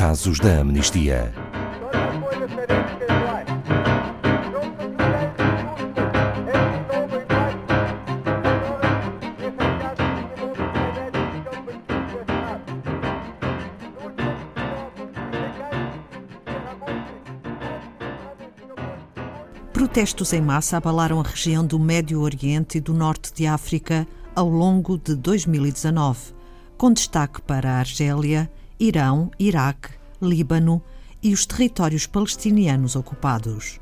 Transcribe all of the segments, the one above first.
casos da amnistia. Protestos em massa abalaram a região do Médio Oriente e do Norte de África ao longo de 2019, com destaque para a Argélia, Irão, Iraque, Líbano e os territórios palestinianos ocupados.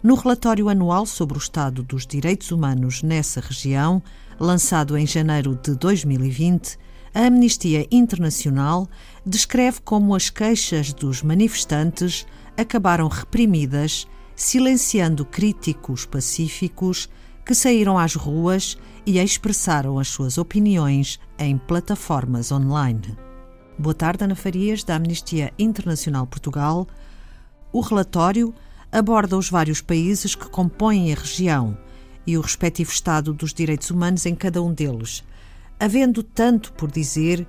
No relatório anual sobre o estado dos direitos humanos nessa região, lançado em janeiro de 2020, a Amnistia Internacional descreve como as queixas dos manifestantes acabaram reprimidas silenciando críticos pacíficos que saíram às ruas e expressaram as suas opiniões em plataformas online. Boa tarde, Ana Farias, da Amnistia Internacional Portugal. O relatório aborda os vários países que compõem a região e o respectivo estado dos direitos humanos em cada um deles. Havendo tanto por dizer,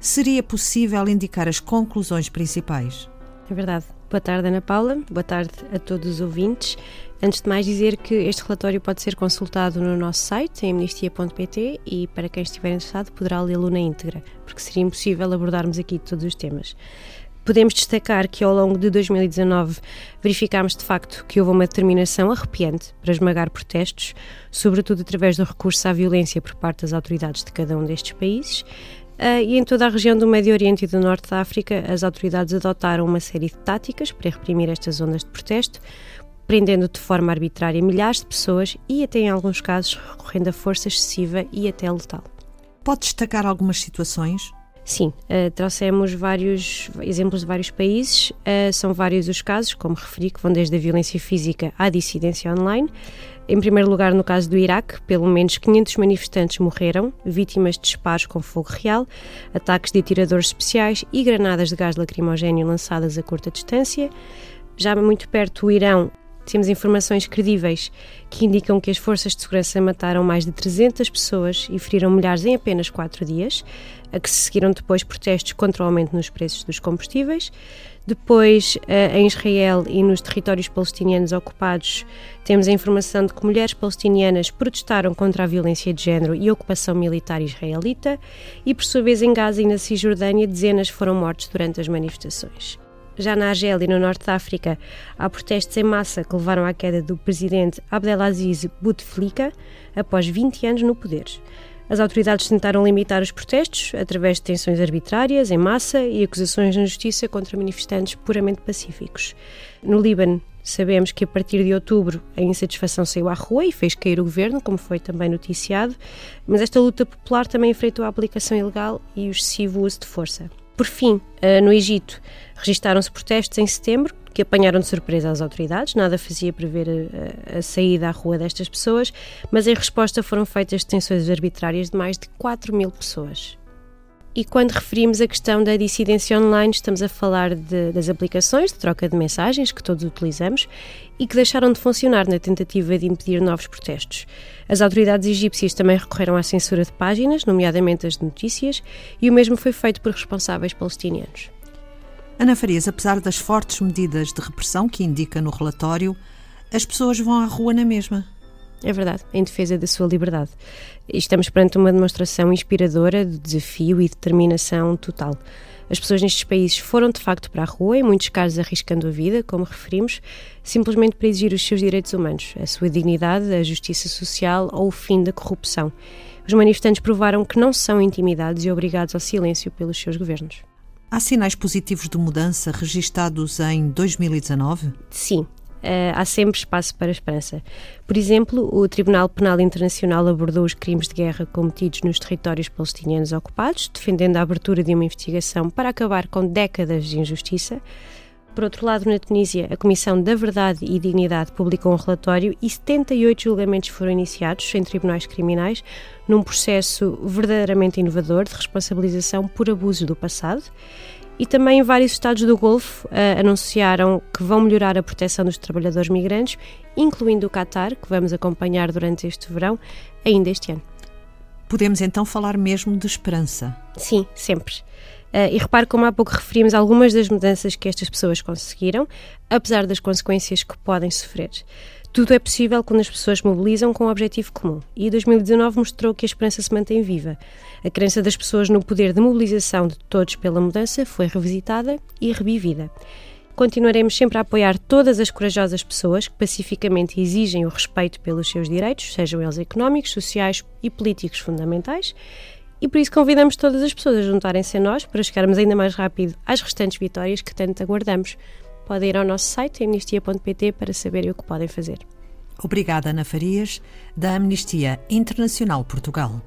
seria possível indicar as conclusões principais? É verdade. Boa tarde, Ana Paula. Boa tarde a todos os ouvintes. Antes de mais, dizer que este relatório pode ser consultado no nosso site, em amnistia.pt, e para quem estiver interessado poderá lê-lo na íntegra, porque seria impossível abordarmos aqui todos os temas. Podemos destacar que ao longo de 2019 verificámos de facto que houve uma determinação arrepiante para esmagar protestos, sobretudo através do recurso à violência por parte das autoridades de cada um destes países, e em toda a região do Médio Oriente e do Norte da África, as autoridades adotaram uma série de táticas para reprimir estas ondas de protesto, prendendo de forma arbitrária milhares de pessoas e, até em alguns casos, recorrendo a força excessiva e até letal. Pode destacar algumas situações? Sim, uh, trouxemos vários exemplos de vários países, uh, são vários os casos, como referi, que vão desde a violência física à dissidência online. Em primeiro lugar, no caso do Iraque, pelo menos 500 manifestantes morreram, vítimas de disparos com fogo real, ataques de atiradores especiais e granadas de gás lacrimogéneo lançadas a curta distância. Já muito perto, o Irão, temos informações credíveis que indicam que as forças de segurança mataram mais de 300 pessoas e feriram milhares em apenas quatro dias, a que se seguiram depois protestos contra o aumento nos preços dos combustíveis. Depois, eh, em Israel e nos territórios palestinianos ocupados, temos a informação de que mulheres palestinianas protestaram contra a violência de género e a ocupação militar israelita, e por sua vez em Gaza e na Cisjordânia, dezenas foram mortos durante as manifestações. Já na Argélia e no norte da África, há protestos em massa que levaram à queda do presidente Abdelaziz Bouteflika após 20 anos no poder. As autoridades tentaram limitar os protestos através de tensões arbitrárias, em massa e acusações na justiça contra manifestantes puramente pacíficos. No Líbano, sabemos que a partir de outubro a insatisfação saiu à rua e fez cair o governo, como foi também noticiado, mas esta luta popular também enfrentou a aplicação ilegal e o excessivo uso de força. Por fim, eh, no Egito, registaram-se protestos em setembro que apanharam de surpresa as autoridades, nada fazia prever a, a, saída à rua destas pessoas, mas em resposta foram feitas detenções arbitrárias de mais de 4 mil pessoas. E quando referimos a questão da dissidência online, estamos a falar de, das aplicações de troca de mensagens que todos utilizamos e que deixaram de funcionar na tentativa de impedir novos protestos. As autoridades egípcias também recorreram à censura de páginas, nomeadamente as de notícias, e o mesmo foi feito por responsáveis palestinianos. Ana Farias, apesar das fortes medidas de repressão que indica no relatório, as pessoas vão à rua na mesma. É verdade, em defesa da sua liberdade. Estamos perante uma demonstração inspiradora de desafio e determinação total. As pessoas nestes países foram de facto para a rua, em muitos casos arriscando a vida, como referimos, simplesmente para exigir os seus direitos humanos, a sua dignidade, a justiça social ou o fim da corrupção. Os manifestantes provaram que não são intimidados e obrigados ao silêncio pelos seus governos. Há sinais positivos de mudança registados em 2019? Sim, Uh, há sempre espaço para esperança. Por exemplo, o Tribunal Penal Internacional abordou os crimes de guerra cometidos nos territórios palestinianos ocupados, defendendo a abertura de uma investigação para acabar com décadas de injustiça. Por outro lado, na Tunísia, a Comissão da Verdade e Dignidade publicou um relatório e 78 julgamentos foram iniciados em tribunais criminais num processo verdadeiramente inovador de responsabilização por abuso do passado. E também vários estados do Golfo uh, anunciaram que vão melhorar a proteção dos trabalhadores migrantes, incluindo o Qatar, que vamos acompanhar durante este verão, ainda este ano. Podemos então falar mesmo de esperança? Sim, sempre. Uh, e repare como há pouco referimos algumas das mudanças que estas pessoas conseguiram, apesar das consequências que podem sofrer. Tudo é possível quando as pessoas mobilizam com um objetivo comum. E 2019 mostrou que a esperança se mantém viva. A crença das pessoas no poder de mobilização de todos pela mudança foi revisitada e revivida. Continuaremos sempre a apoiar todas as corajosas pessoas que pacificamente exigem o respeito pelos seus direitos, sejam eles económicos, sociais e políticos fundamentais. E por isso convidamos todas as pessoas a juntarem-se a nós para chegarmos ainda mais rápido às restantes vitórias que tanto aguardamos. Podem ir ao nosso site amnistia.pt para saberem o que podem fazer. Obrigada, Ana Farias, da Amnistia Internacional Portugal.